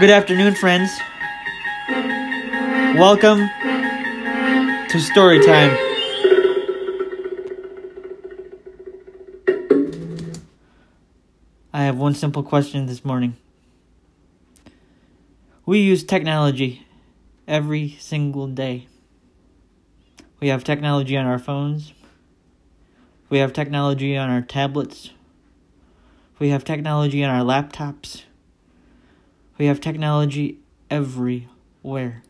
Good afternoon, friends. Welcome to story time. I have one simple question this morning. We use technology every single day. We have technology on our phones. We have technology on our tablets. We have technology on our laptops. We have technology everywhere.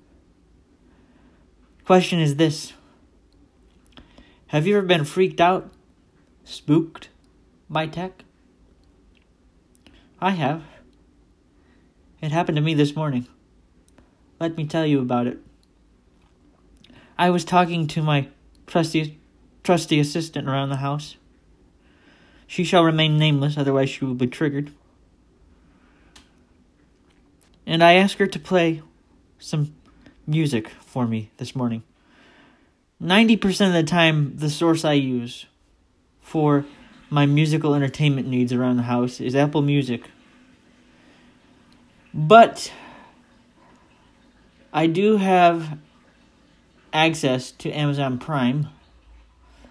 Question is this Have you ever been freaked out, spooked by tech? I have. It happened to me this morning. Let me tell you about it. I was talking to my trusty, trusty assistant around the house. She shall remain nameless, otherwise, she will be triggered. And I asked her to play some music for me this morning. 90% of the time, the source I use for my musical entertainment needs around the house is Apple Music. But I do have access to Amazon Prime.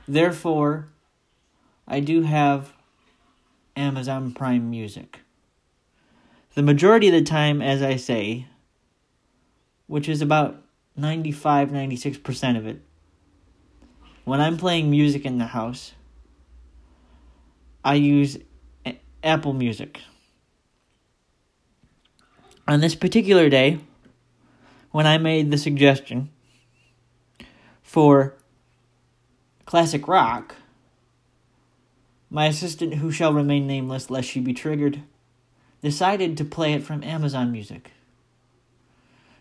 Therefore, I do have Amazon Prime Music. The majority of the time, as I say, which is about 95 96% of it, when I'm playing music in the house, I use Apple Music. On this particular day, when I made the suggestion for classic rock, my assistant, who shall remain nameless lest she be triggered, decided to play it from Amazon Music.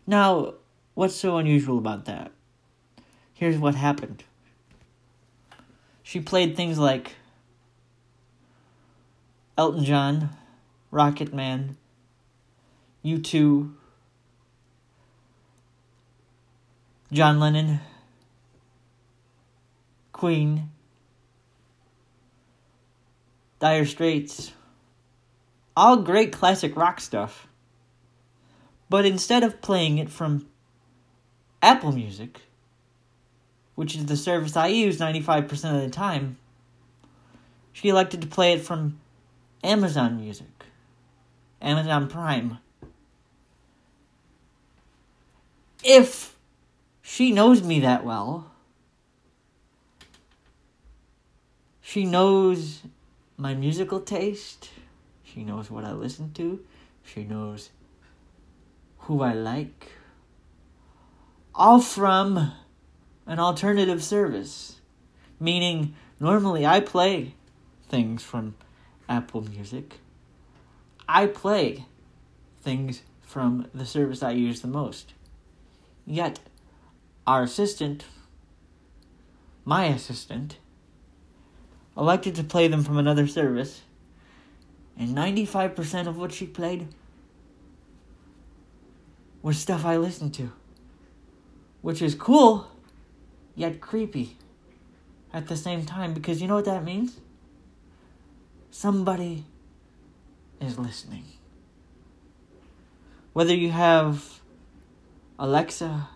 Now, what's so unusual about that? Here's what happened. She played things like Elton John, Rocket Man, U2, John Lennon, Queen, Dire Straits, all great classic rock stuff. But instead of playing it from Apple Music, which is the service I use 95% of the time, she elected to play it from Amazon Music, Amazon Prime. If she knows me that well, she knows my musical taste, she knows what I listen to, she knows who I like, all from an alternative service. Meaning, normally I play things from Apple Music. I play things from the service I use the most. Yet, our assistant, my assistant, elected to play them from another service, and 95% of what she played was stuff I listened to. Which is cool, yet creepy at the same time because you know what that means? Somebody is listening. Whether you have Alexa,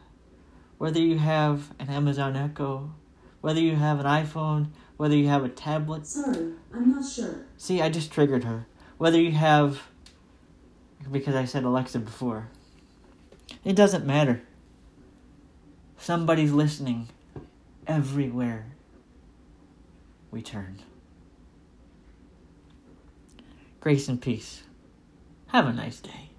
whether you have an Amazon Echo, whether you have an iPhone, whether you have a tablet. Sorry, I'm not sure. See, I just triggered her. Whether you have, because I said Alexa before, it doesn't matter. Somebody's listening everywhere we turn. Grace and peace. Have a nice day.